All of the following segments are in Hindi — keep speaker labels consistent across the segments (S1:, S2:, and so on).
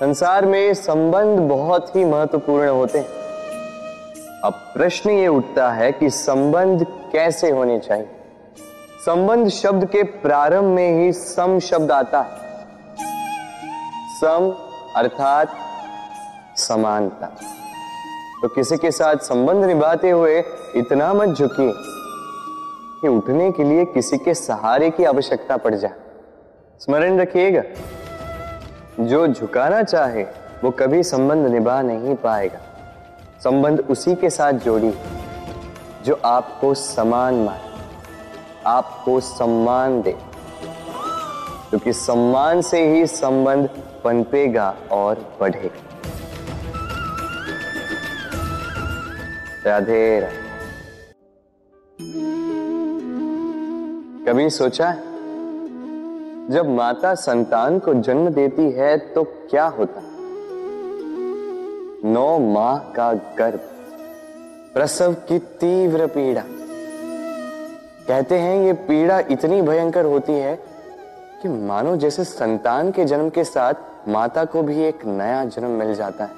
S1: संसार में संबंध बहुत ही महत्वपूर्ण होते हैं। अब प्रश्न ये उठता है कि संबंध कैसे होने चाहिए? संबंध शब्द के प्रारंभ में ही सम शब्द आता है। सम अर्थात समानता। तो किसी के साथ संबंध निभाते हुए इतना मत झुकिए कि उठने के लिए किसी के सहारे की आवश्यकता पड़ जाए। स्मरण रखिएगा जो झुकाना चाहे, वो कभी संबंध निभा नहीं पाएगा। संबंध उसी के साथ जोड़ी जो आपको समान माने, आपको सम्मान दे। क्योंकि तो सम्मान से ही संबंध पनपेगा और बढ़ेगा। राधे राधे। कभी सोचा है? जब माता संतान को जन्म देती है तो क्या होता? नौ माह का गर्भ, प्रसव की तीव्र पीड़ा। कहते हैं, ये पीड़ा इतनी भयंकर होती है कि मानो जैसे संतान के जन्म के साथ माता को भी एक नया जन्म मिल जाता है।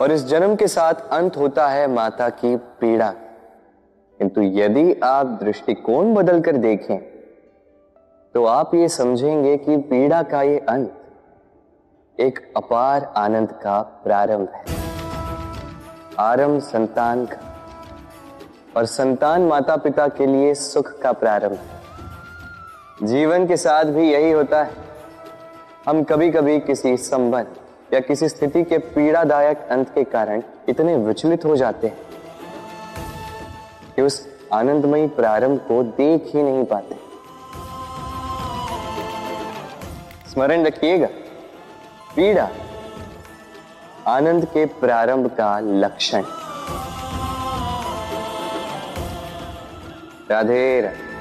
S1: और इस जन्म के साथ अंत होता है माता की पीड़ा। किंतु यदि आप दृष्टिकोण बदलकर देखें तो आप ये समझेंगे कि पीड़ा का ये अंत एक अपार आनंद का प्रारंभ है। आरंभ संतान का और संतान माता पिता के लिए सुख का प्रारंभ है। जीवन के साथ भी यही होता है। हम कभी कभी किसी संबंध या किसी स्थिति के पीड़ादायक अंत के कारण इतने विचलित हो जाते हैं कि उस आनंदमयी प्रारंभ को देख ही नहीं पाते। स्मरण रखिएगा। पीड़ा आनंद के प्रारंभ का लक्षण। राधे राधे।